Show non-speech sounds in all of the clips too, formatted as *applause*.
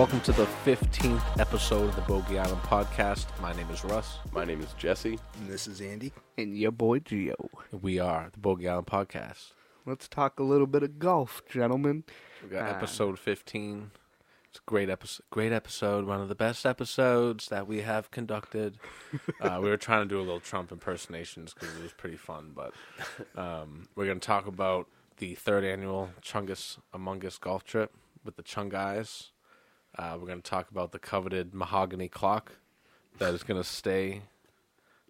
Welcome to the 15th episode of the Bogey Island podcast. My name is Russ. My name is Jesse. And this is Andy. And your boy Gio. We are the Bogey Island podcast. Let's talk a little bit of golf, gentlemen. We got Ah. episode 15. It's a great episode. Great episode. One of the best episodes that we have conducted. *laughs* uh, we were trying to do a little Trump impersonations because it was pretty fun. But um, we're going to talk about the third annual Chungus Among Us golf trip with the Chung guys. Uh, we're going to talk about the coveted mahogany clock that is going to stay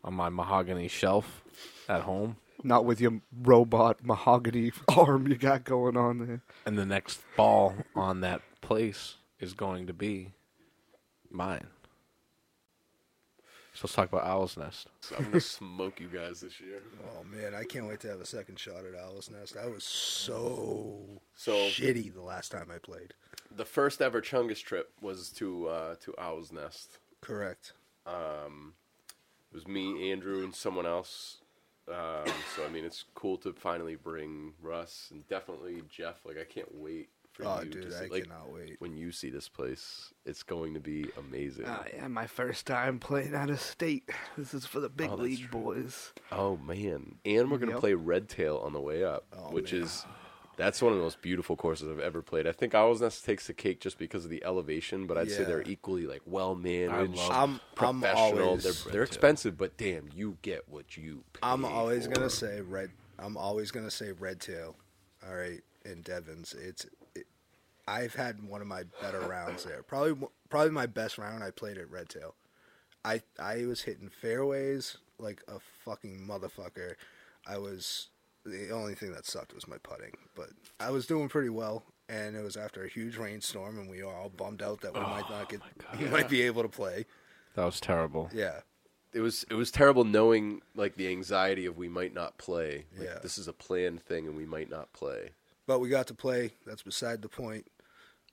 on my mahogany shelf at home. Not with your robot mahogany *laughs* arm you got going on there. And the next ball on that place is going to be mine. So let's talk about Owl's Nest. So I'm gonna smoke you guys this year. Oh man, I can't wait to have a second shot at Owl's Nest. I was so So shitty the last time I played. The first ever Chungus trip was to uh, to Owl's Nest. Correct. Um, it was me, Andrew, and someone else. Um, so I mean, it's cool to finally bring Russ and definitely Jeff. Like I can't wait for Oh, you dude, to I see. Like cannot wait. when you see this place, it's going to be amazing. Uh, yeah, my first time playing out of state. This is for the big Oh, league true. boys. Oh man! And we're gonna Yep. play Red Tail on the way up, Oh, which man. is that's one of the most beautiful courses I've ever played. I think Owl's Nest takes the cake just because of the elevation, but I'd say they're equally like well managed, love I'm I'm professional. always they're they're expensive, but damn, you get what you. Pay I'm always for. gonna say red. I'm always gonna say red tail. All right, in Devens, it's. It, I've had one of my better rounds there. Probably probably my best round I played at red tail. I I was hitting fairways like a fucking motherfucker. I was the only thing that sucked was my putting, but I was doing pretty well. And it was after a huge rainstorm, and we were all bummed out that we might not get, we might be able to play. That was terrible. Yeah, It was it was terrible knowing like the anxiety of we might not play. Like, Yeah. this is a planned thing, and we might not play. But we got to play. That's beside the point.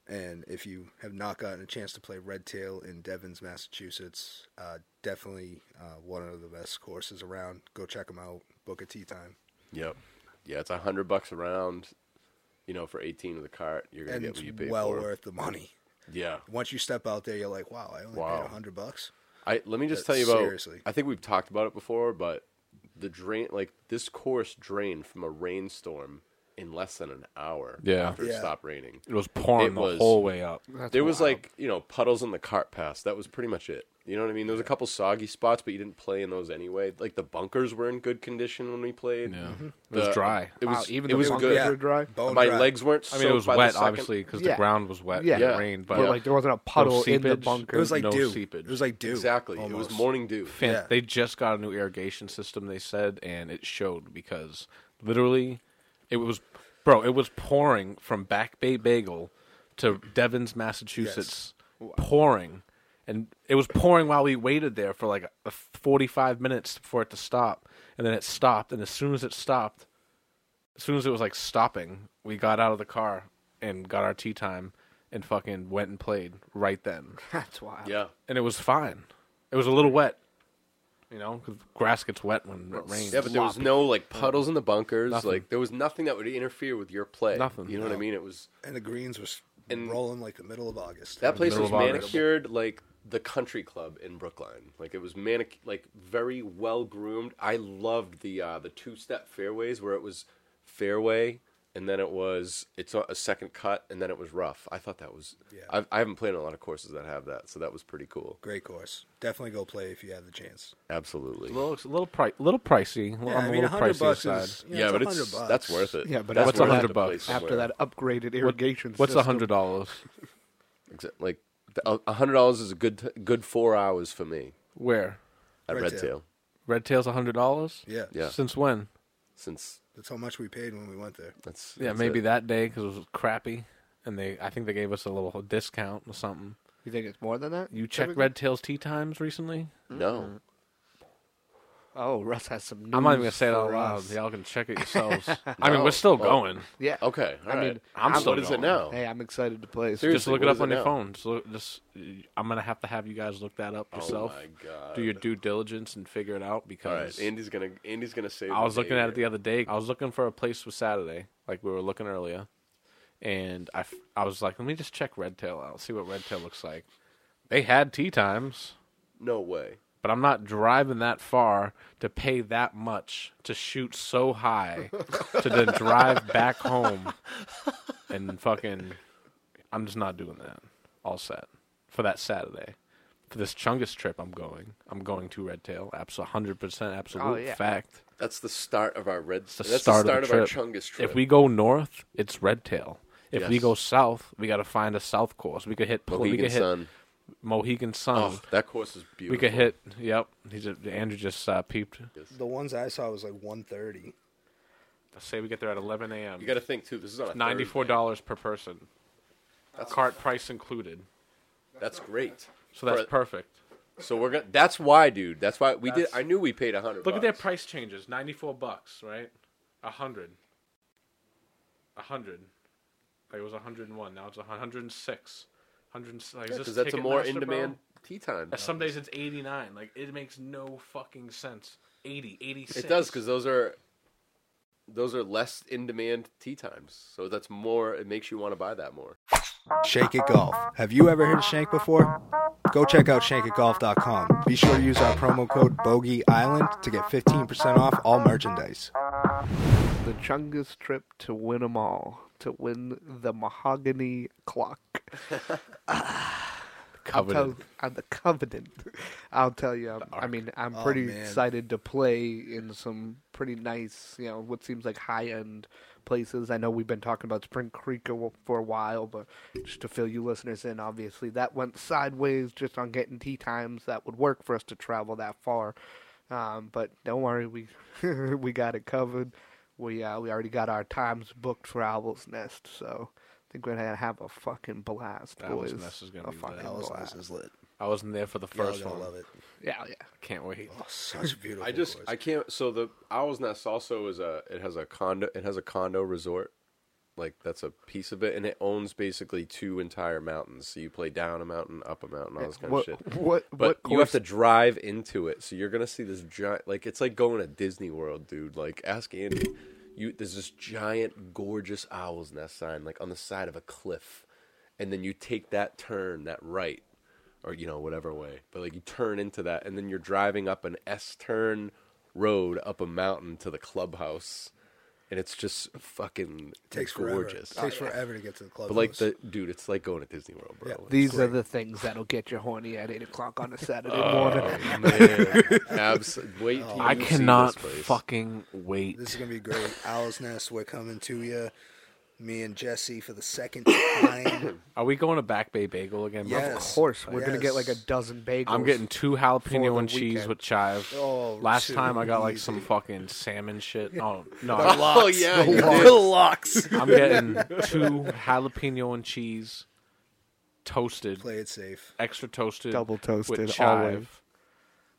And if you have not gotten a chance to play Red Tail in Devens, Massachusetts, uh, definitely uh, one of the best courses around. Go check them out. Book a tee time. Yep. Yeah, it's a hundred bucks around. You know, for eighteen with a cart, you're gonna And get what you pay well for. worth the money. Yeah. Once you step out there, you're like, wow, I only Wow. paid a hundred bucks. I let me just tell you about. seriously. I think we've talked about it before, but the drain, like this course, drained from a rainstorm in less than an hour. Yeah. after it Yeah. stopped raining. It was pouring It the was- whole way up. That's there was like you know puddles in the cart pass. That was pretty much it. You know what I mean? There was a couple soggy spots, but you didn't play in those anyway. Like the bunkers were in good condition when we played. Yeah. Mm-hmm. It was The- dry. It was Wow, even it the was bunkers good. Yeah. were dry. Bone My dry. legs weren't. I mean, it was soaked by wet, second. obviously, because Yeah. the ground was wet. Yeah. and Yeah. It rained, but But like there wasn't a puddle in the seepage. bunker. It was like no dew. seepage. It was like dew. Exactly. It almost. was morning dew. Fan- Yeah. They just got a new irrigation system, they said, and it showed because literally it was, bro, it was pouring from Back Bay Bagel to Devens, Massachusetts, pouring. And it was pouring while we waited there for like a 45 minutes for it to stop. And then it stopped. And as soon as it stopped, as soon as it was like stopping, we got out of the car and got our tee time and fucking went and played right then *laughs* That's wild. Yeah. and it was fine. It was a little wet, you know, because grass gets wet when it rains. Yeah, but there was Sloppy. no like puddles in the bunkers. Nothing. Like there was nothing that would interfere with your play. Nothing. You know what I mean? It was And the greens was And- rolling like the middle of August. that place middle was of August. manicured like the country club in Brookline. Like it was manic like very well groomed. I loved the uh, the two step fairways where it was fairway and then it was it's a a second cut and then it was rough. I thought that was Yeah. I've, I haven't played in a lot of courses that have that, so that was pretty cool. Great course. Definitely go play if you have the chance. Absolutely. a little, it's a little, pri- little pricey. Yeah, on I the mean, little 100 pricey bucks side. is, you know, yeah, but it's bucks. that's worth it. Yeah, but that's what's worth it 100 bucks? After that upgraded irrigation What's a system. hundred dollars? Exa- like a a hundred dollars is a good t- good four hours for me Where? at Red Red, Tail. Tail. Red Tail's a hundred dollars. Yeah. Yeah. Since when? Since That's how much we paid when we went there. that's Yeah, that's maybe it. that day because it was crappy, and they, I think they gave us a little discount or something. You think it's more than that? You checked Typically? Red Tail's tee times recently? No, Oh, Russ has some news I'm not even gonna say it out for loud. us. Y'all can check it *laughs* yourselves. I mean, No. we're still oh, Well, going. Yeah. okay, all I right. mean, I'm I'm- still what is going. it now? Hey, I'm excited to play. So Seriously, just look it what up is on it your now? phone. Just, look, just I'm gonna have to have you guys look that up oh, yourself. Oh my god! Do your due diligence and figure it out All because right, Andy's gonna Andy's gonna say. I was looking at it the other day. I was looking for a place for Saturday, like we were looking earlier, and I, f- I was like, let me just check Red Tail out, see what Red Tail looks like. They had tee times, No way. But I'm not driving that far to pay that much to shoot so high to then drive back home and fucking. I'm just not doing that. All set for that Saturday. For this Chungus trip, I'm going. I'm going to Red Tail. Absolute, hundred percent, absolute Oh, yeah. fact. That's the start of our red. the that's start the of the of, trip. our Chungus trip. If we go north, it's Red Tail. If we Yes. go south, we got to find a south course. We could hit. we Mohegan could hit Sun. Mohegan Sun. Oh, that course is beautiful. we could hit. Yep. He's a, Andrew just uh, peeped. The ones I saw was like 130. Let's say we get there at 11 a.m. You got to think too. This is on Ninety-four dollars per person, That's cart price included. That's great. So that's For- perfect. So we're gonna. That's why, dude. That's why we did. I knew we paid a hundred. Look at their price changes. Ninety-four bucks, right? A hundred. A hundred. Like it was a hundred and one. Now it's a hundred and six. Hundred. Like, is because this that's a more in demand tee time. Uh, Some days it's 89. Like it makes no fucking sense. 80, 86. It does because those are those are less in demand tee times. So that's more. It makes you want to buy that more. Shank It Golf. Have you ever heard of Shank before? Go check out shankitgolf.com. Be sure to use our promo code Bogey Island to get 15% off all merchandise. The Chungus trip to win 'em all, to win the mahogany clock. *laughs* *sighs* I'll tell, Coveted. the covenant. I'll tell you. I'm- I mean, I'm Oh, pretty man. excited to play in some pretty nice, you know, what seems like high end places. I know we've been talking about Spring Creek for a while, but just to fill you listeners in, obviously that went sideways just on getting tee times that would work for us to travel that far. Um, but don't worry, we *laughs* we got it covered. We uh, we already got our times booked for Owl's Nest, so I think we're gonna have a fucking blast, Owl's boys. Nest is gonna a be fucking lit. Owl's blast. Nest is lit. I wasn't there for the Y'all 1st gonna one. love it. Yeah, yeah. Can't wait. Oh, such a beautiful I just course. I can't. So the Owl's Nest also is a. It has a condo. It has a condo resort. Like that's a piece of it, and it owns basically two entire mountains. So you play down a mountain, up a mountain, all this kind what, of shit. What But what you have to drive into it, so you're gonna see this giant. Like it's like going to Disney World, dude. Like ask Andy. You there's this giant, gorgeous owl's nest sign, like on the side of a cliff, and then you take that turn, that right, or you know whatever way. But like you turn into that, and then you're driving up an S turn road up a mountain to the clubhouse, and it's just fucking takes gorgeous. forever. Takes oh, forever to get to the club. But like the dude, it's like going to Disney World, bro. Yeah. It's These are the things that'll get you horny at eight o'clock on a *laughs* Saturday Oh, morning. man. *laughs* Abs- wait till I you see cannot this place. fucking wait. This is gonna be great. Owl's Nest, we're coming to you. Me and Jesse for the second *coughs* time. Are we going to Back Bay Bagel again? bro? Of course, we're gonna get like a Yes. dozen bagels. I'm getting two For jalapeno the and cheese weekend. with chive. Oh, Last too time I got like some fucking salmon shit. Oh no, *laughs* Oh yeah, you the did. lox. *laughs* I'm getting two jalapeno and cheese, toasted, Play it safe. extra toasted, Double toasted, with always. chive.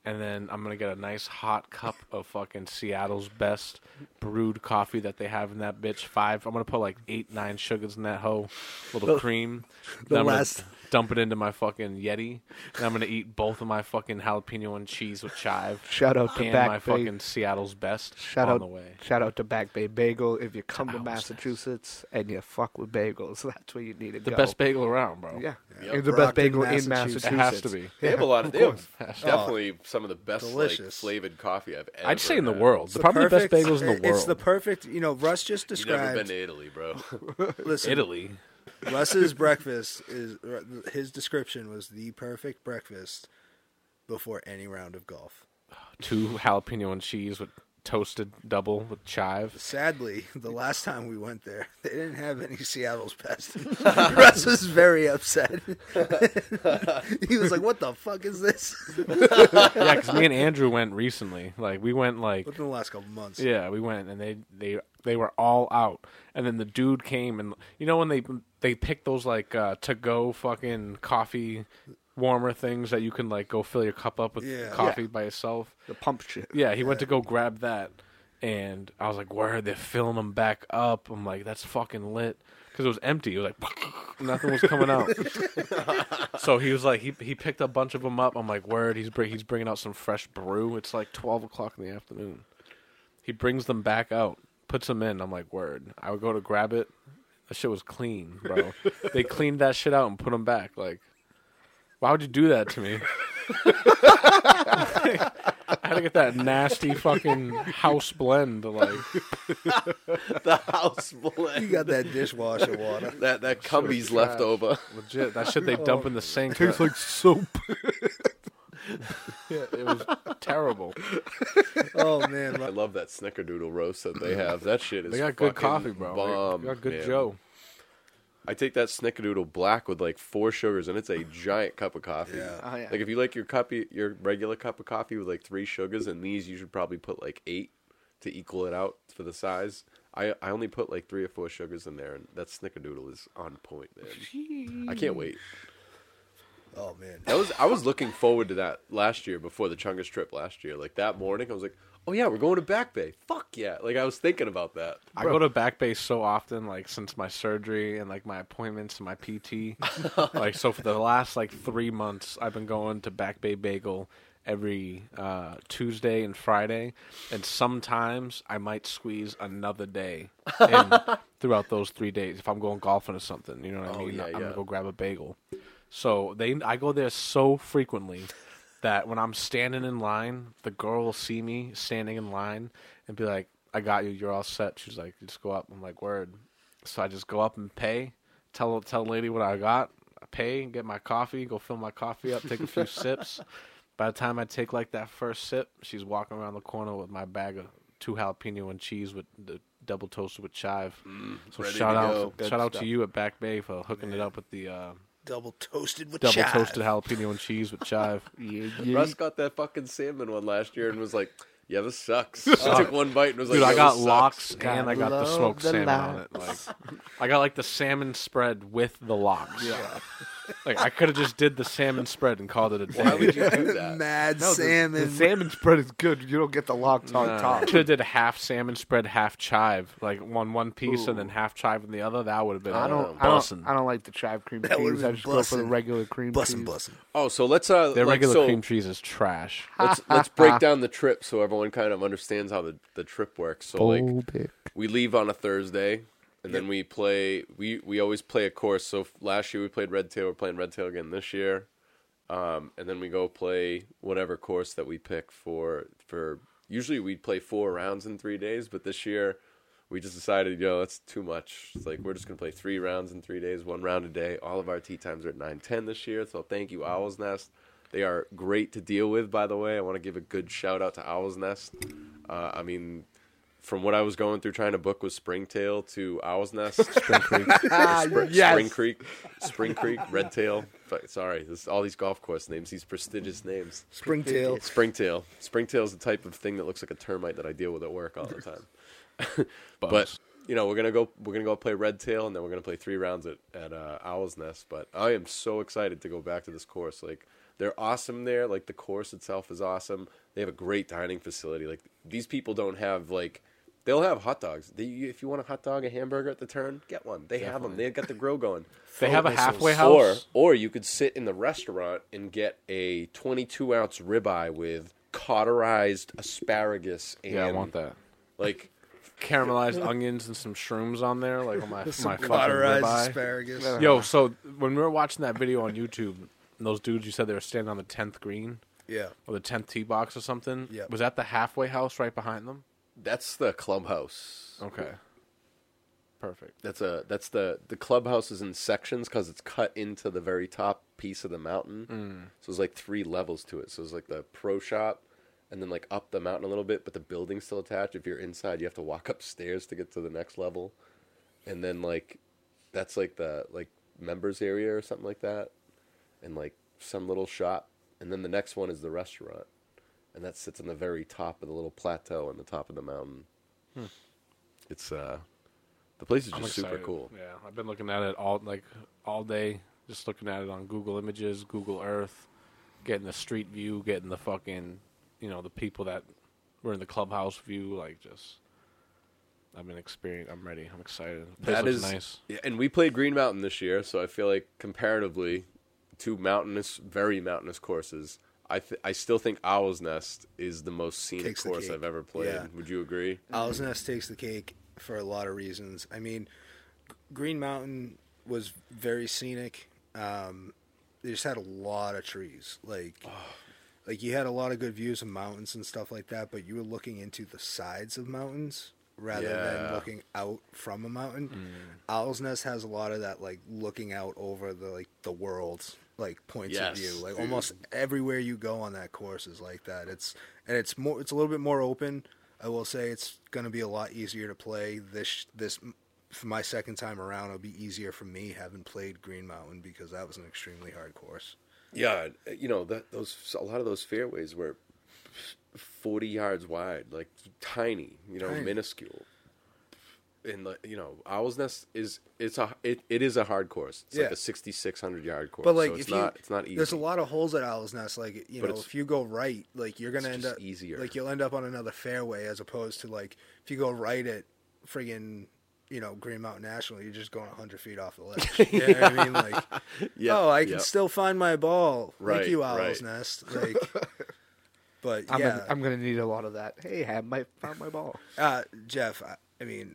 And then I'm gonna get a nice hot cup of fucking Seattle's best brewed coffee that they have in that bitch. Five. I'm gonna put like eight, nine sugars in that hoe, little cream. the Then I'm gonna last- dump it into my fucking Yeti, and I'm gonna eat both of my fucking jalapeno and cheese with chive. Shout out to and Back my Bay. fucking Seattle's best Shout on out, the way. shout out to Back Bay Bagel. If you come to Owl's Massachusetts and you fuck with bagels, *laughs* that's where you need to The go. best bagel around, bro. yeah, Yep. it's the best Brockton, bagel in Massachusetts. Massachusetts. It has to be. They have a lot of. They have *laughs* Has to. definitely some of the best like Delicious. flavored coffee I've ever. I'd say in the had. world. The, probably the best bagels in the world. It's the perfect. You know, Russ just You've never been described. to Italy, bro. *laughs* listen, Italy. Russ's breakfast is his description was the perfect breakfast before any round of golf. Two jalapeno and cheese with toasted double with chive. Sadly, the last time we went there, they didn't have any Seattle's best. *laughs* Russ was very upset. *laughs* he was like, "What the fuck is this?" *laughs* yeah, because me and Andrew went recently. Like we went like Within the last couple months. yeah, we went and they they they were all out. And then the dude came and you know when they they pick those like uh, to go fucking coffee warmer things that you can like go fill your cup up with Yeah. coffee by yourself. The pump shit. Yeah, he went to go grab that, and I was like, "Where they're filling them back up?" I'm like, "That's fucking lit," because it was empty. It was like *laughs* nothing was coming out. *laughs* so he was like, he he picked a bunch of them up. I'm like, "Word." He's bring, he's bringing out some fresh brew. It's like 12 o'clock in the afternoon. He brings them back out, puts them in. I'm like, "Word." I would go to grab it. That shit was clean, bro. they cleaned that shit out and put them back. Like, why would you do that to me? *laughs* I had to get that nasty fucking house blend. Like, *laughs* the house blend. You got that dishwasher water. That that Cumbies left over. legit, that shit they *laughs* oh. dump in the sink. Tastes like soap. Yeah, *laughs* it was terrible. *laughs* Oh man, I love that snickerdoodle roast that they have. That shit is They got good coffee, bro. Bomb, they got good man. Joe. I take that snickerdoodle black with like four sugars, and it's a giant cup of coffee. Yeah. Oh, yeah. Like if you like your cup, your regular cup of coffee with like three sugars, and these you should probably put like eight to equal it out for the size. I I only put like three or four sugars in there, and that snickerdoodle is on point, man. I can't wait. Oh man. That was I was looking forward to that last year before the Chungus trip last year. Like that morning, I was like, "Oh yeah, we're going to Back Bay. Fuck yeah!" Like I was thinking about that. I go to back Bay so often, like since my surgery and like my appointments and my PT. *laughs* like so, for the last like three months, I've been going to Back Bay Bagel every uh, Tuesday and Friday, and sometimes I might squeeze another day in *laughs* throughout those three days if I'm going golfing or something. You know what I Oh, mean? yeah, I'm yeah. gonna go grab a bagel. So they, I go there so frequently that when I'm standing in line, the girl will see me standing in line and be like, "I got you. You're all set." She's like, "Just go up." I'm like, "Word." So I just go up and pay. Tell tell the lady what I got. I pay, get my coffee, go fill my coffee up, take a few *laughs* sips. By the time I take like that first sip, she's walking around the corner with my bag of two jalapeno and cheese with the double toasted with chive. so shout out, shout out to you at Back Bay for hooking it up with the uh, Double toasted with chive. double chive. toasted jalapeno and cheese with chive. *laughs* Yeah, yeah. Russ got that fucking salmon one last year and was like, "Yeah, this sucks." *laughs* I took one bite and was like, Dude, I got this sucks." lox and I got the smoked the salmon on it. Like, I got like the salmon spread with the lox. Yeah. Like I could have just did the salmon spread and called it a day. Why would you do *laughs* that? Mad No, the- salmon. The, salmon spread is good. You don't get the locked on top. Should have did half salmon spread, half chive, like one one piece and then half chive in the other. That would have been. I don't. uh, I don't. bussin'. I don't like the chive cream That would've cheese. I been just go for the bussin'. regular cream bussin' cheese. bussin'. Oh, so let's uh, Their like, regular so cream cheese is trash. *laughs* let's let's break *laughs* down the trip so everyone kind of understands how the the trip works. So like, Phobic. we leave on a Thursday, and then we play. We we always play a course. So last year we played Red Tail. We're playing Red Tail again this year, um, and then we go play whatever course that we pick for for. Usually we play four rounds in three days, but this year we just decided, yo, that's too much. It's like we're just gonna play three rounds in three days, one round a day. All of our tee times are at nine ten this year, so thank you, Owl's Nest. They are great to deal with, by the way. I want to give a good shout out to Owl's Nest. Uh, I mean, from what I was going through trying to book with Springtail to Owl's Nest, *laughs* Spring Creek, *laughs* Ah, Spring, yes. Spring Creek, Spring Creek, Redtail. Sorry, this all these golf course names, these prestigious names. Springtail. Springtail. Springtail is the type of thing that looks like a termite that I deal with at work all the time. *laughs* but you know, we're gonna go. We're gonna go play Red Tail, and then we're gonna play three rounds at at uh, Owl's Nest. But I am so excited to go back to this course. Like they're awesome there. Like the course itself is awesome. They have a great dining facility. Like these people don't have like. They'll have hot dogs. They, if you want a hot dog, a hamburger at the turn, get one. They have them. They've got the grill going. *laughs* They have a halfway house. or or you could sit in the restaurant and get a 22 ounce ribeye with cauterized asparagus and yeah, I want that. like *laughs* Caramelized onions and some shrooms on there, like on my my fucking cauterized ribeye. asparagus. Yo, so when we were watching that video on YouTube, and those dudes you said they were standing on the tenth green Yeah. or the tenth tee box or something. Yeah. Was that the halfway house right behind them? That's the clubhouse. Okay. Perfect. That's a that's the the clubhouse is in sections because it's cut into the very top piece of the mountain. Mm. So there's like three levels to it. So it's like the pro shop, and then like up the mountain a little bit, but the building's still attached. If you're inside, you have to walk *laughs* upstairs to get to the next level, and then like that's like the like members area or something like that, and like some little shop, and then the next one is the restaurant, and that sits on the very top of the little plateau on the top of the mountain. It's uh, the place is I'm just super cool. Yeah, I've been looking at it all like all day, just looking at it on Google Images, Google Earth, getting the street view, getting the fucking, you know, the people that were in the clubhouse view, like just. I've been experienced. I'm ready. I'm excited. That looks is nice. Yeah, and we played Green Mountain this year, so I feel like comparatively, two mountainous, very mountainous courses. I th- I still think Owl's Nest is the most scenic Takes course. I've ever played. Yeah. Would you agree? Owl's Nest takes the cake for a lot of reasons. I mean, Green Mountain was very scenic. Um, they just had a lot of trees. Like, like you had a lot of good views of mountains and stuff like that, but you were looking into the sides of mountains rather Yeah. than looking out from a mountain. Owl's Nest has a lot of that, like looking out over the like the world, like points Yes, of view. Like dude. almost everywhere you go on that course is like that. It's and it's more. It's a little bit more open. I will say it's going to be a lot easier to play this this for my second time around. It'll be easier for me having played Green Mountain because that was an extremely hard course. Yeah, uh, you know that those a lot of those fairways were forty yards wide, like tiny, you know, Tiny. minuscule. And the, you know, Owl's Nest is it's a it, it is a hard course. It's like a sixty six hundred yard course. But like, so it's if you, not it's not easy. there's a lot of holes at Owl's Nest. Like, you But know, if you go right, like you're gonna end up easier. Like you'll end up on another fairway as opposed to like if you go right at friggin' you know Green Mountain National, you're just going 100 feet off the ledge. *laughs* You know I mean? Like, *laughs* Yeah, oh, I can yeah. still find my ball. Right, Thank you, Owl's right. Nest. Like, *laughs* but I'm, gonna, I'm gonna need a lot of that. Hey, have my found my ball. uh, Jeff. I, I mean,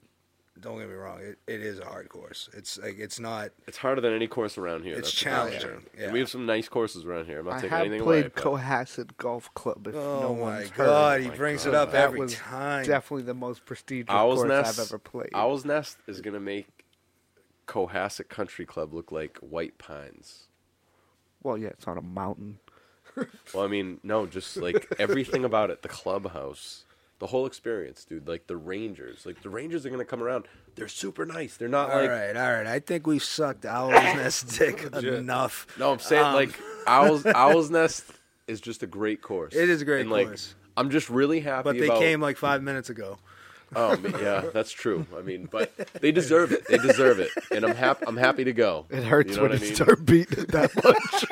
don't get me wrong. It, it is a hard course. It's like it's not. It's harder than any course around here. It's that's challenging, yeah. And we have some nice courses around here. I'm not I taking have anything played away. but- Cohasset Golf Club. If Oh no my one's God, heard. he oh my brings it up That every was time. definitely the most prestigious Owl's course Nest. I've ever played. Owl's Nest is gonna make Cohasset Country Club look like White Pines. Well, yeah, it's on a mountain. Well, I mean, no, just like everything about it, the clubhouse, the whole experience, dude. Like the Rangers, like the Rangers are gonna come around. They're super nice. They're not All like right, all right. I think we've sucked Owl's *laughs* Nest dick enough. no. I'm saying Um, like Owl's *laughs* Owl's Nest is just a great course. It is a great and, like, course. I'm just really happy. But they about, came like five minutes ago. Oh ma- yeah, that's true. I mean, but they *laughs* deserve it. They deserve it, and I'm happy. I'm happy to go. It hurts You know when what you I mean? start beating it that much.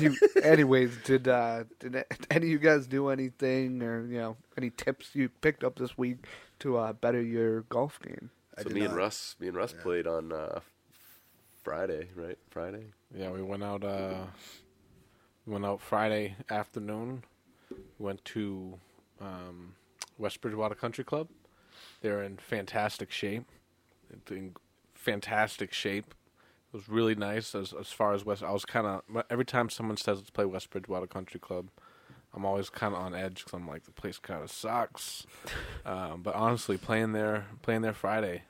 You, anyways, did uh, did *laughs* any of you guys do anything or you know any tips you picked up this week to uh, better your golf game? So did me and. Russ, me and Russ played on uh, Friday, right? Friday. Yeah, we went out. Uh, went out Friday afternoon. Went to um, West Bridgewater Country Club. They're in fantastic shape. In fantastic shape. It was really nice as as far as West. I was kind of every time someone says let's play West Bridgewater Country Club, I'm always kind of on edge because I'm like the place kind of sucks. *laughs* um, but honestly, playing there, playing there Friday,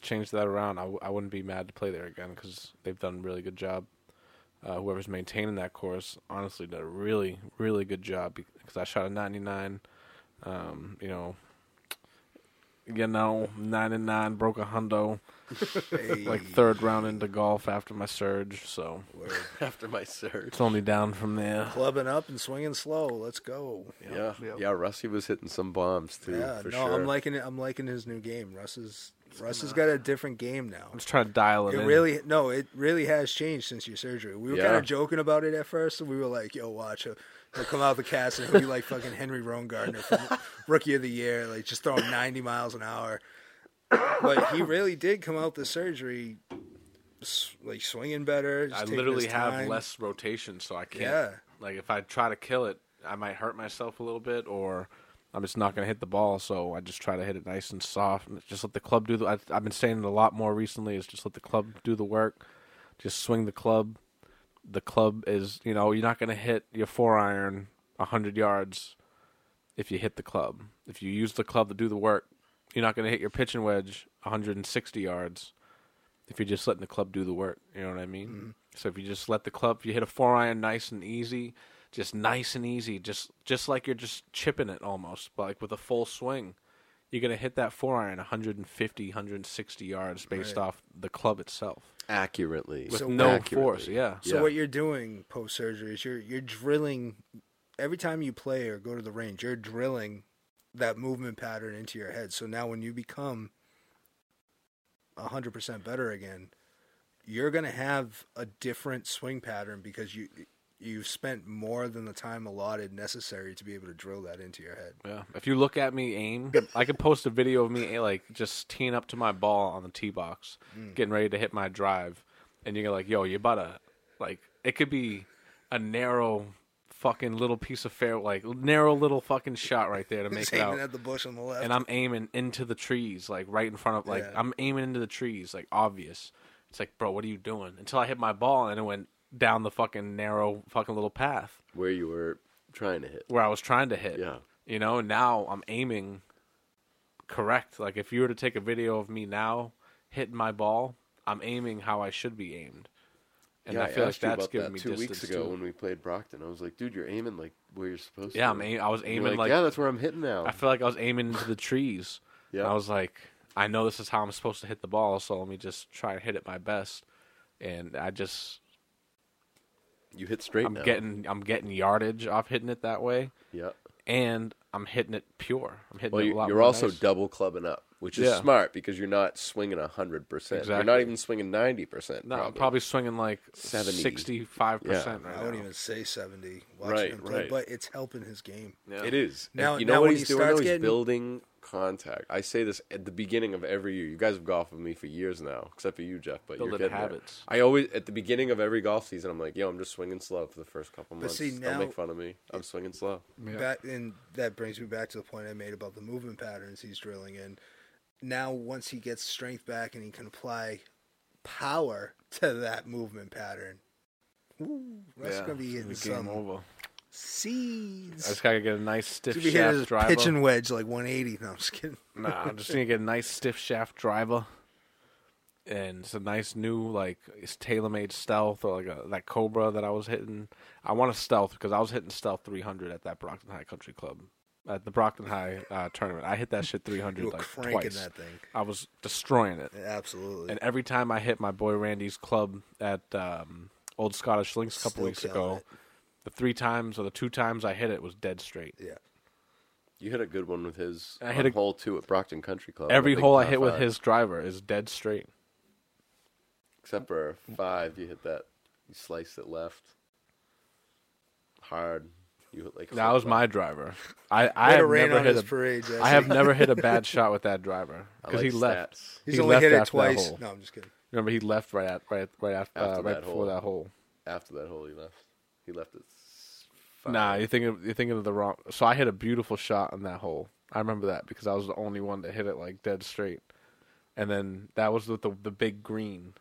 changed that around. I, w- I wouldn't be mad to play there again because they've done a really good job. Uh, whoever's maintaining that course honestly did a really, really good job because I shot a 99. Um, you know, you know, 99 broke a hundo *laughs* Hey, like third round into golf after my surge, so. *laughs* After my surge. it's only down from there. clubbing up and swinging slow. Let's go. Yeah, Yeah. yeah. Rusty was hitting some bombs too. Yeah, for no, sure. I'm liking it. I'm liking his new game. Russ is Russ has got a different game now. I'm just trying to dial it, It in. really no, it really has changed since your surgery. We were Yeah. kind of joking about it at first, and we were like, "Yo, watch he'll, he'll come out the cast and he'll be like fucking Henry Roan from *laughs* Rookie of the Year, like just throwing 90 miles an hour." But he *laughs* really did come out the surgery like swinging better. I literally have less rotation, so I can't. Yeah. Like if I try to kill it, I might hurt myself a little bit, or I'm just not going to hit the ball. So I just try to hit it nice and soft, and just let the club do the. I, I've been saying it a lot more recently. Is just let the club do the work. Just swing the club. The club is, you know, you're not going to hit your four iron hundred yards if you hit the club. If you use the club to do the work, you're not going to hit your pitching wedge 160 yards if you're just letting the club do the work. You know what I mean? Mm-hmm. So if you just let the club, if you hit a four iron nice and easy, just nice and easy, just just like you're just chipping it almost, but like with a full swing, you're gonna hit that four iron 150, 160 yards based Right. off the club itself accurately with So no accurately. force. Yeah. So Yeah. what you're doing post surgery is you're you're drilling every time you play or go to the range, you're drilling that movement pattern into your head. So now when you become hundred percent better again, you're gonna have a different swing pattern because you you've spent more than the time allotted necessary to be able to drill that into your head. Yeah. If you look at me aim, I could post a video of me eh, like just teeing up to my ball on the tee box, getting ready to hit my drive, and you're like, "Yo, you about to like." It could be a narrow fucking little piece of fair, like narrow little fucking shot right there to make He's it aiming out. at the bush on the left. And I'm aiming into the trees, like right in front of, like Yeah. I'm aiming into the trees, like obvious. It's like, bro, what are you doing? Until I hit my ball and it went down the fucking narrow fucking little path Where you were trying to hit. where I was trying to hit. Yeah. You know, now I'm aiming correct. Like if you were to take a video of me now hitting my ball, I'm aiming how I should be aimed. And yeah, I feel like you that's giving that me two weeks ago too. when we played Brockton. I was like, dude, you're aiming like where you're supposed Yeah, to. I'm aim- I was aiming like, yeah, that's where I'm hitting now. I feel like I was aiming into the trees. yeah, And I was like, I know this is how I'm supposed to hit the ball, so let me just try and hit it my best. And I just you hit straight. I'm now. getting I'm getting yardage off hitting it that way, yeah. and I'm hitting it pure. I'm hitting Well, it a lot you're also nice. double clubbing up, which is Yeah. smart because you're not swinging hundred percent. You're Exactly. not even swinging ninety percent. no, I'm probably swinging like 70. 65 percent Yeah. right I now. wouldn't even say seventy. Watching Right, him play, right. but it's helping his game. Yeah. It is. And Now- you know now what when he's he doing? though? starts He's getting- building contact. I say this at the beginning of every year. You guys have golfed with me for years now, except for you, Jeff. But you're Building getting there. habits. I always at the beginning of every golf season, I'm like, yo, I'm just swinging slow for the first couple But months. see, Don't now- make fun of me. I'm swinging slow. Yeah. Back, and that brings me back to the point I made about the movement patterns he's drilling in. Now, once he gets strength back and he can apply power to that movement pattern, ooh, that's Yeah, gonna be hitting some over. seeds. I just gotta get a nice stiff Should shaft his driver. pitching wedge like 180. No, I'm just kidding. *laughs* Nah, I'm just gonna get a nice stiff shaft driver, and it's a nice new like it's TaylorMade stealth or like a that Cobra that I was hitting. I want a stealth because I was hitting stealth 300 at that Brockton High Country Club at the Brockton High uh, tournament. I hit that shit 300 You were like cranking twice. that thing. I was destroying it, Absolutely. and every time I hit my boy Randy's club at um, Old Scottish Links a couple Still weeks ago, it. the three times or the two times I hit it was dead straight. yeah. You hit a good one with his I I hit hit a- hole two at Brockton Country Club. Every I hole I top hit with his driver is dead straight. except for five, you hit that. You sliced it left, hard. You hit like That was flip my driver. I, *laughs* I have rain never on hit his a, parade, Jesse. I have never hit a bad *laughs* shot with that driver because like he left. stats. He's he only left hit it that twice. hole. No, I'm just kidding. Remember, he left right at right right after, uh, right that before hole. that hole. After that hole, he left. He left it. five. Nah, you're thinking you're thinking of the wrong. So I hit a beautiful shot on that hole. I remember that because I was the only one that hit it like dead straight. And then that was with the the big green,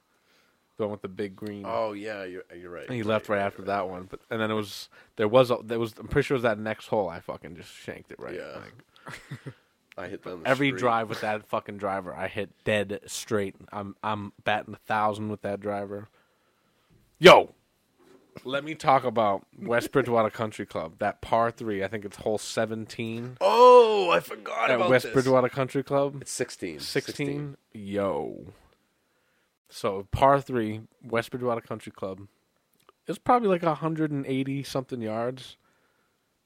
with the big green. Oh yeah, you're you're right. And he left right, after that one, but and then it was there was a, there was I'm pretty sure it was that next hole I fucking just shanked it right. Yeah. Like, *laughs* I hit down every street. drive with that fucking driver, I hit dead straight. I'm I'm batting a thousand with that driver. Yo, let me talk about West Bridgewater Country Club. That par three, I think it's hole seventeen. Oh, I forgot at about West this. Bridgewater Country Club. It's 16. 16? Yo. So par three, West Bridgewater Country Club. It's probably like hundred and eighty something yards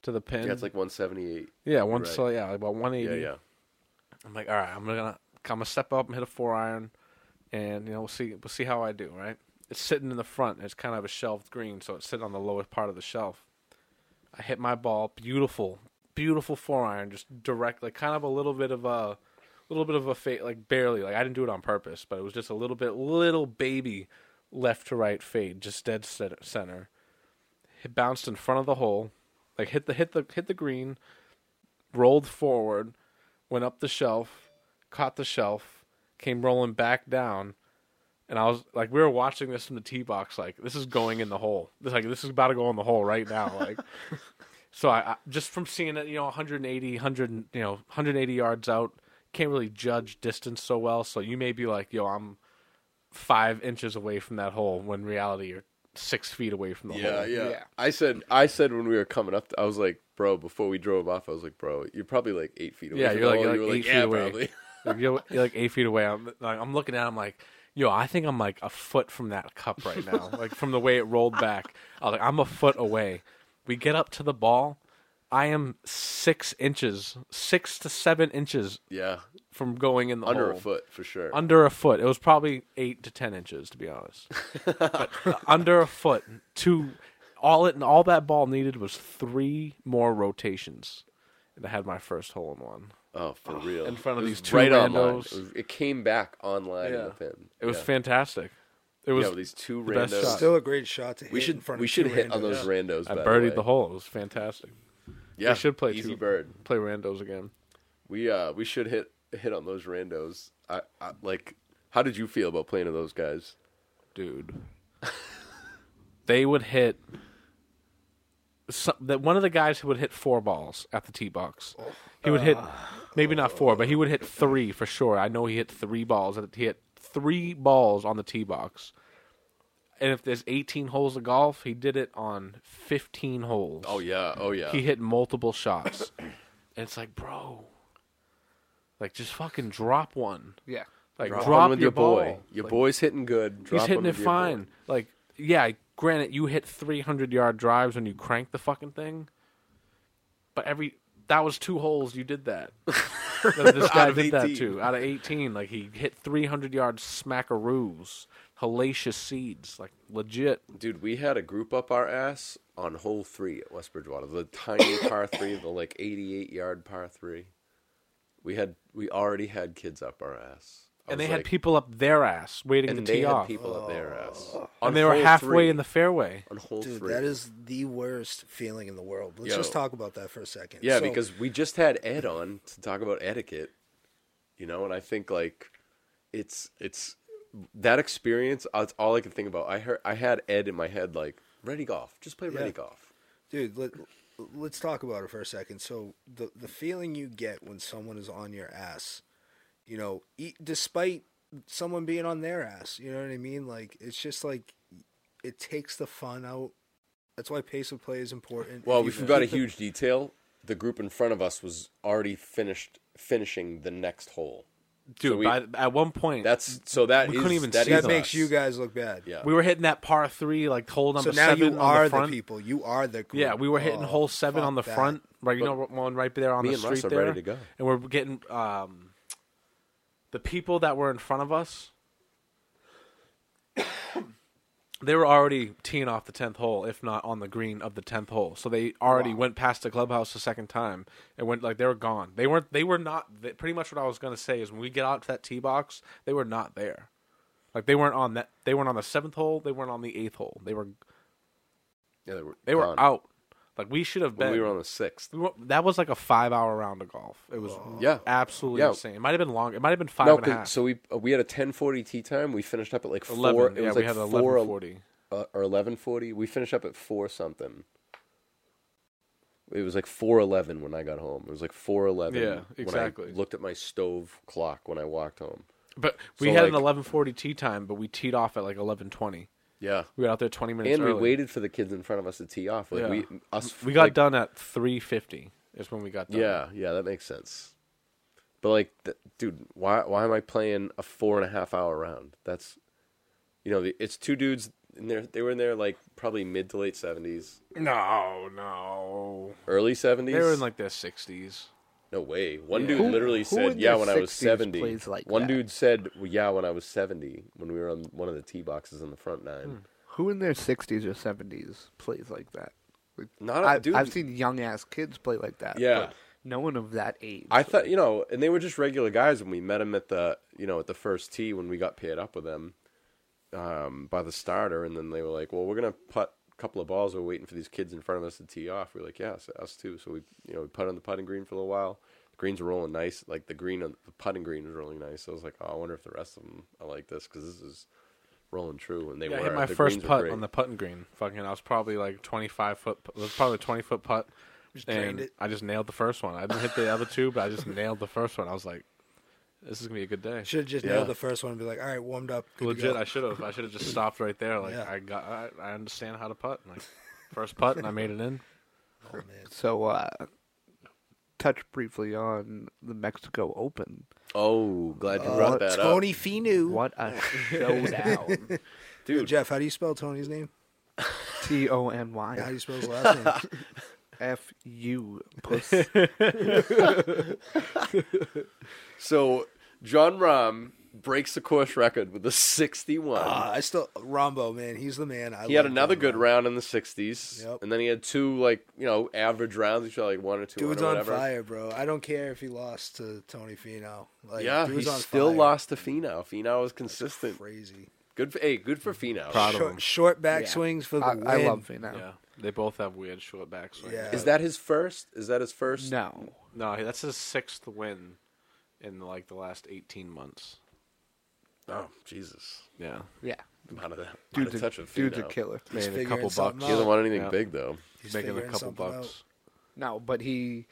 to the pin. Yeah, it's like 178. yeah, one right. so yeah, like about one eighty. Yeah, yeah. I'm like, all right, I'm gonna I'm gonna step up and hit a four iron, and you know we'll see we'll see how I do. Right, it's sitting in the front. It's kind of a shelved green, so it's sitting on the lowest part of the shelf. I hit my ball, beautiful, beautiful four iron, just direct, like kind of a little bit of a, little bit of a fade, like barely, like I didn't do it on purpose, but it was just a little bit, little baby, left to right fade, just dead center. It bounced in front of the hole, like hit the hit the hit the green, rolled forward, went up the shelf, caught the shelf, came rolling back down, and I was like, we were watching this from the tee box, like this is going in the hole. This like this is about to go in the hole right now, like. *laughs* so I, I just from seeing it, you know, 180, 100, you know, 180 yards out, can't really judge distance so well. So you may be like, yo, I'm five inches away from that hole, when in reality you're six feet away from the Yeah, hole. yeah, Yeah. I said, I said when we were coming up, I was like, bro, before we drove off, I was like, bro, you're probably like eight feet away. Yeah, from you're the like- hole. you're you like eight yeah, feet away. probably. *laughs* Like, you're, you're like eight feet away. I'm like, I'm looking at. it, I'm like, yo, I think I'm like a foot from that cup right now. *laughs* like from the way it rolled back, I was like, I'm a foot away. We get up to the ball. I am six inches, six to seven inches Yeah, from going in the under hole. a foot for sure. Under a foot. It was probably eight to ten inches, to be honest. but uh, *laughs* under a foot. To all it and all that ball needed was three more rotations, and I had my first hole in one. oh, for real. in front of It these two right online. randos. It, was- it came back online in Yeah. the pin. It was Yeah. fantastic. It was yeah, with these two the best randos. shot. Still a great shot to hit we in should front we of should two hit on randos. those randos. I by birdied the, the hole. It was fantastic. Yeah, should play easy two. bird. Play randos again. We uh we should hit hit on those randos. I, I like. How did you feel about playing with those guys? dude. *laughs* they would hit. Some, that one of the guys who would hit four balls at the tee box. He would hit maybe not four, but he would hit three for sure. I know he hit three balls. He hit three balls on the tee box. And if there's 18 holes of golf, he did it on 15 holes. Oh yeah, oh yeah. He hit multiple shots. *coughs* and it's like, bro, like just fucking drop one. Yeah. Like Drop drop, one with your, your boy. ball. Your Like, boy's hitting good. Drop He's hitting it with your boy. fine. Like, yeah, granted, you hit 300 yard drives when you crank the fucking thing, but every that was two holes. You did that. *laughs* That this guy Out of did that too. Out of 18, like he hit 300 yard smackaroos, hellacious seeds, like legit. Dude, we had a group up our ass on hole three at West Bridgewater, the tiny *coughs* par three, the like eighty-eight yard par three. We had we already had kids up our ass, I And was they had like- people up their ass waiting to they tee had off, people up their ass, On and they were halfway three. in the fairway. on hole Dude, three. that is the worst feeling in the world. Let's Yo. just talk about that for a second. yeah, So- because we just had Ed on to talk about etiquette, you know, and I think like it's it's that experience. That's all I can think about. I heard I had Ed in my head like ready golf, just play ready Yeah. golf. dude, let, let's talk about it for a second. So the the feeling you get when someone is on your ass, you know, e- despite someone being on their ass, you know what I mean? Like it's just like it takes the fun out. That's why pace of play is important. Well, we forgot a *laughs* huge detail. The group in front of us was already finished finishing the next hole. Dude, we- by, at one point, That's so that We is- couldn't even that see is That makes us. you guys look bad. Yeah. we were hitting that par three, like hole number So now seven you on are the the, front. people. You are the group. Yeah, we were hitting Oh, hole seven on the that. front, right? You know, one right there on Me the and street Russ are there, ready to go. and we're getting um, the people that were in front of us. They were already teeing off the tenth hole, if not on the green of the tenth hole. So they already went past the clubhouse the second time and went like they were gone. They weren't. They were not. They, pretty much what I was gonna say is when we get out to that tee box, they were not there. Like they weren't on that. They weren't on the seventh hole. They weren't on the eighth hole. They were. Yeah, they were. They were out. Like we should have when been. we were on the sixth. We were- that was like a five-hour round of golf. It was Yeah. absolutely Yeah. insane. It might have been long. It might have been five No, and a 'cause- half. so we uh, we had a ten forty tee time. We finished up at like four. Eleven. It yeah, was we like had four eleven forty. uh, or eleven forty. We finished up at four something. It was like four eleven when I got home. It was like four eleven. Yeah, exactly. When I looked at my stove clock when I walked home. But we So, had an like- eleven forty tee time, but we teed off at like eleven twenty. Yeah, We got out there twenty minutes and early. we waited for the kids in front of us to tee off. Like Yeah. we us. We got like, done at three fifty. Is when we got done. Yeah, yeah, that makes sense. But like, th- dude, why why am I playing a four and a half hour round? That's, you know, the- it's two dudes in there. They were in there like probably mid to late seventies, No, no. early seventies. They were in like their sixties. No way. One Yeah. dude Who- literally who said, "Yeah, when I was 60s 70. like One that? dude said, well, "Yeah, when I was seventy, when we were on one of the tee boxes in the front nine." Who in their 60s or 70s plays like that? Like, Not a- I, dude. I've seen young ass kids play like that. Yeah. no one of that age. I thought, you know, and they were just regular guys when we met them at the, you know, at the first tee when we got paired up with them um, by the starter, and then they were like, "Well, we're gonna putt couple of balls. We're waiting for these kids in front of us to tee off." We are like, "Yeah, so us too." So we, you know, we put on the putting green for a little while. The greens were rolling nice. Like the green, on the putting green was rolling nice. So I was like, "Oh, I wonder if the rest of them are like this because this is rolling true." And they Yeah, I were. hit my The first greens putt on the putting green. Fucking, I was probably like twenty five foot. It was probably a twenty foot putt, Just and it. I just nailed the first one. I didn't hit the other two, but I just nailed the first one. I was like, "This is gonna be a good day." Should have just Yeah. nailed the first one and be like, all right, warmed up. good to Legit, go." I should have. I should have just stopped right there. Like Yeah. I got, I, I understand how to putt. Like first putt, and I made it in. *laughs* Oh, man. So, uh, touch briefly on the Mexico Open. Oh, glad you Uh, brought that Tony up, Tony Finau. What a showdown! *laughs* Yo, dude. Jeff, how do you spell Tony's name? T O N Y. How do you spell his last name? *laughs* F U puss. *laughs* So John Rahm breaks the course record with a 61. Ah, I still Rahmbo, man. He's the man. I he had another John good round in the 60s, Yep. and then he had two like you know average rounds. He shot like one or two. Dude's or on fire, bro. I don't care if he lost to Tony Finau. Like, Yeah, he dude's still fire. lost to Finau. Finau was consistent. Crazy. Good for hey, good for Finau. Proud of him. Short, short back Yeah. swings for the I, win. I love Finau. Yeah, they both have weird short back swings. Yeah. Is that his first? Is that his first? No, No, that's his sixth win in like the last eighteen months. Oh Jesus! Yeah, yeah, I'm out of that. dude's out a, of touch with dude's a Finau. killer. He's made a couple something bucks. He doesn't want anything Yeah. big though. He's making a couple something out. bucks. No, but he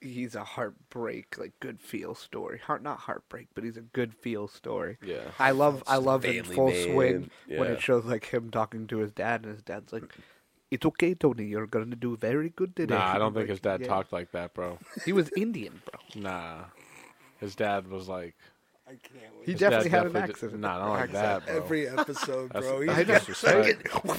he's a heartbreak, like good feel story. Heart not heartbreak, but he's a good feel story. Yeah. I love I love in full man. swing when it shows like him talking to his dad and his dad's like it's okay, Tony. You're gonna do very good today. Nah, I don't Like, think his dad yeah. talked like that, bro. He was Indian, bro. Nah, his dad was like. I can't wait. He definitely had an definitely did- accent. Nah, not like Accent. that, bro. Every episode, bro. that's He's disrespectful.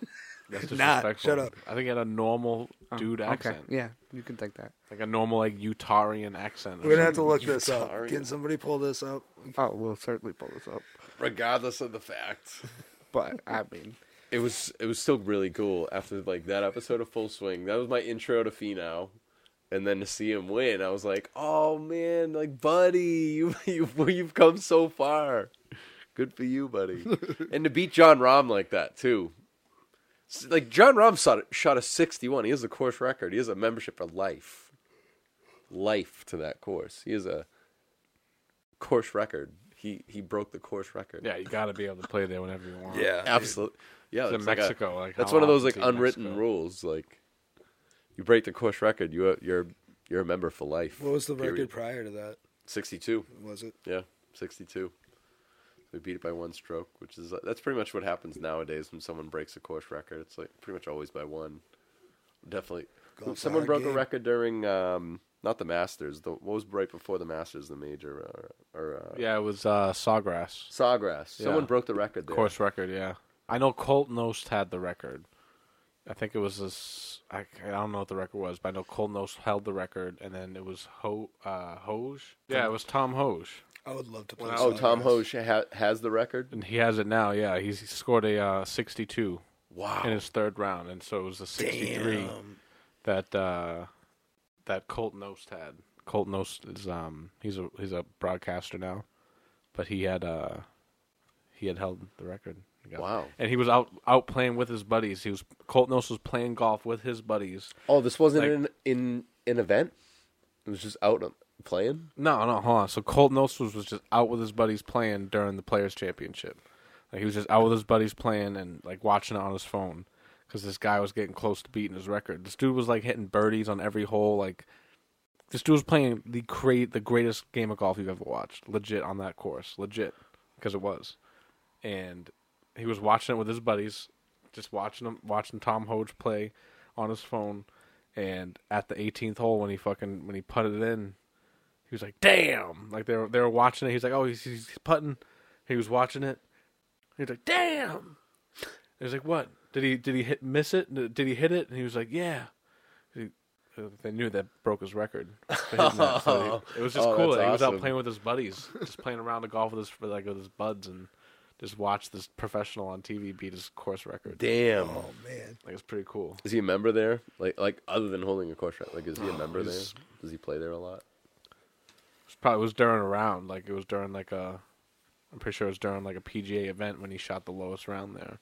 *laughs* That's Nah, disrespectful. shut up. I think he had a normal oh, dude Oh, accent, yeah, you can take that. like a normal like Utarian accent. We're gonna have to something. look this up. Can somebody pull this up? Oh, we'll certainly pull this up. Regardless of the fact, But I mean, it was it was still really cool after like that episode of Full Swing. That was my intro to Finau. And then to see him win, I was like, "Oh man, like buddy, *laughs* you you've you've come so far. Good for you, buddy." *laughs* and to beat Jon Rahm like that too. Like Jon Rahm shot shot a sixty-one. He has a course record. He has a membership for life. Life to that course. He has a course record. He he broke the course record. Yeah, you got to be able to play there whenever you want. Yeah, absolutely. Yeah, It's in it's like a- Mexico, like that's one of those like unwritten Mexico? rules. Like you break the course record, you you're you're a member for life. What was the period. record prior to that? Sixty-two. Was it? Yeah, sixty-two. We beat it by one stroke, which is that's pretty much what happens nowadays when someone breaks a course record. It's like pretty much always by one. Definitely. Golf's a someone hard broke a record during um, not the Masters. The, what was right before the Masters? The major or, or uh, Yeah, it was uh, Sawgrass Sawgrass. Someone Yeah. broke the record there. course record. Yeah, I know Colt Knost had the record. I think it was this. I, I don't know what the record was, but I know Colt Knost held the record, and then it was Ho uh, Hoge. Yeah, it was Tom Hoge, I would love to play. Oh, Tom Sawgrass. Hoge ha- has the record. and he has it now. Yeah, he's he scored a uh, 62 Wow. in his third round, and so it was a 63 Damn. that uh, that Colt Knost had. Colt Knost is um he's a he's a broadcaster now, but he had uh he had held the record. Got- Wow. And he was out out playing with his buddies. He was Colt Knost was playing golf with his buddies. Oh, this wasn't Like- in in an event. It was just out um, playing. No, no, hold on. So Colt Knost was, was just out with his buddies playing during the Players Championship. Like he was just out with his buddies playing and like watching it on his phone because this guy was getting close to beating his record. This dude was like hitting birdies on every hole. Like this dude was playing the great, the greatest game of golf you've ever watched. Legit on that course, legit because it was. And he was watching it with his buddies, just watching him, watching Tom Hoge play on his phone. And at the 18th hole, when he fucking when he putted it in, he was like, "Damn!" Like they were they were watching it. He's like, "Oh, he's, he's putting." He was watching it. He was like, "Damn!" He was like, "What? Did he did he hit miss it? Did he hit it?" And he was like, "Yeah." He, uh, they knew that broke his record. for hitting that. So he- *laughs* it was just Oh, cool. that He was out playing with his buddies, just playing around the golf with his like with his buds, and just watch this professional on TV beat his course record. Damn. Oh man. Like it's pretty cool. Is he a member there? Like like other than holding a course record, like is he a member there? he's- Does he play there a lot? It probably was during a round. Like it was during like a. I'm pretty sure it was during like a PGA event when he shot the lowest round there.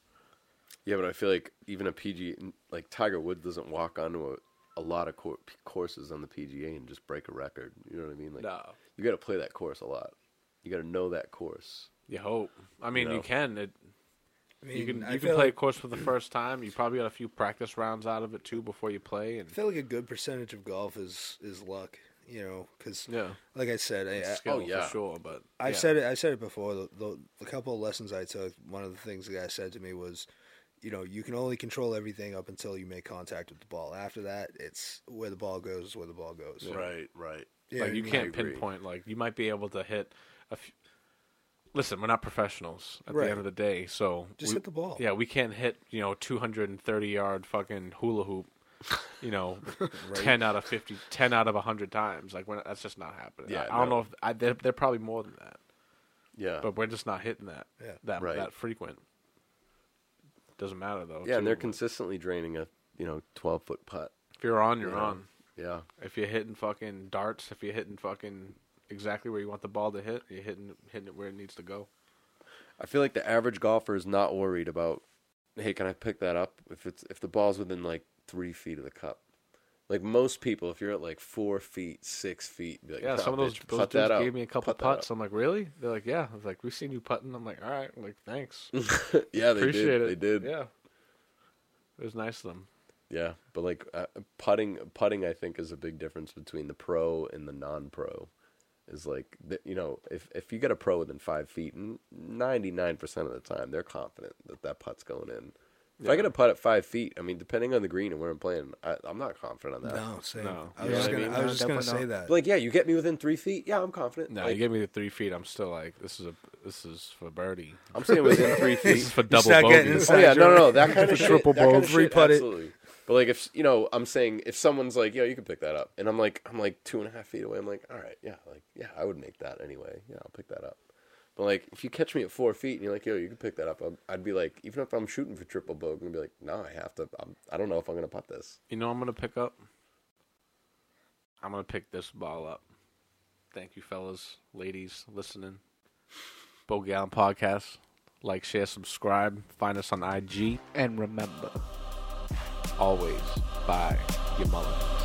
Yeah, but I feel like even a PGA, like Tiger Woods, doesn't walk onto a, a lot of cour- courses on the PGA and just break a record. You know what I mean? Like No. you got to play that course a lot. You got to know that course. You hope. I mean, You you, can. It, I mean, you can. I You can feel play a course for the first time. You probably got a few practice rounds out of it too before you play. And I feel like a good percentage of golf is is luck. You know, because yeah, like I said, I, I, skill oh, yeah. for sure. But I've yeah. said it. I said it before. The, the the couple of lessons I took, one of the things the guy said to me was, you know, you can only control everything up until you make contact with the ball. After that, it's where the ball goes, is where the ball goes. Right, right. Yeah, like you I can't pinpoint. Like you might be able to hit a few. Listen, we're not professionals at Right. the end of the day, so Just we- hit the ball. Yeah, we can't hit you know 230 yard fucking hula hoop. *laughs* You know, ten out of 50, 10 out of hundred times. Like we're not, that's just not happening. Yeah, I, I don't no. know if I, they're, they're probably more than that, Yeah, but we're just not hitting that. Yeah. that Right. that frequent. Doesn't matter though. yeah, and they're consistently draining a you know twelve foot putt. if you're on, you're Yeah. on. Yeah, If you're hitting fucking darts, if you're hitting fucking exactly where you want the ball to hit, you're hitting hitting it where it needs to go. I feel like the average golfer is not worried about, hey, can I pick that up if it's if the ball's within like three feet of the cup. Like most people, if you're at like four feet, six feet, be like, Yeah, some of those, bitch, those dudes gave me a couple Putt putts. I'm like, really? They're like, yeah. I was like, we've seen you putting. I'm like, all right. I'm like, thanks. *laughs* yeah, they Appreciate did. it. They did. Yeah. It was nice of them. Yeah, but like uh, putting, putting, I think is a big difference between the pro and the non-pro. Is like th- you know, if if you get a pro within five feet, ninety nine percent of the time they're confident that that putt's going in. If I get a putt at five feet, I mean, depending on the green and where I'm playing, I, I'm not confident on that. No, same. No. I You was know just I gonna, mean? I was No, just gonna say not. that. But like, yeah, you get me within three feet, yeah, I'm confident. No, Like, you get me the three feet. I'm still like, this is a this is for birdie. I'm saying within three feet. *laughs* This is feet. for double bogey. Oh yeah, no, no, no, *laughs* that kind of shit. triple bogey, kind bowl, of three shit, putt it. absolutely. But like if you know, I'm saying if someone's like, yo, you can pick that up, and I'm like, I'm like two and a half feet away. I'm like, all right, yeah, like yeah, I would make that anyway. Yeah, I'll pick that up. But like if you catch me at four feet and you're like, yo, you can pick that up, I'd, I'd be like, even if I'm shooting for triple bogey, I'm gonna be like, no, I have to. I'm, I don't know if I'm gonna putt this. You know, I'm gonna pick up. I'm gonna pick this ball up. Thank you, fellas, ladies, listening. Bogey Island podcast. Like, share, subscribe. Find us on IG. And remember, Always buy your mullet.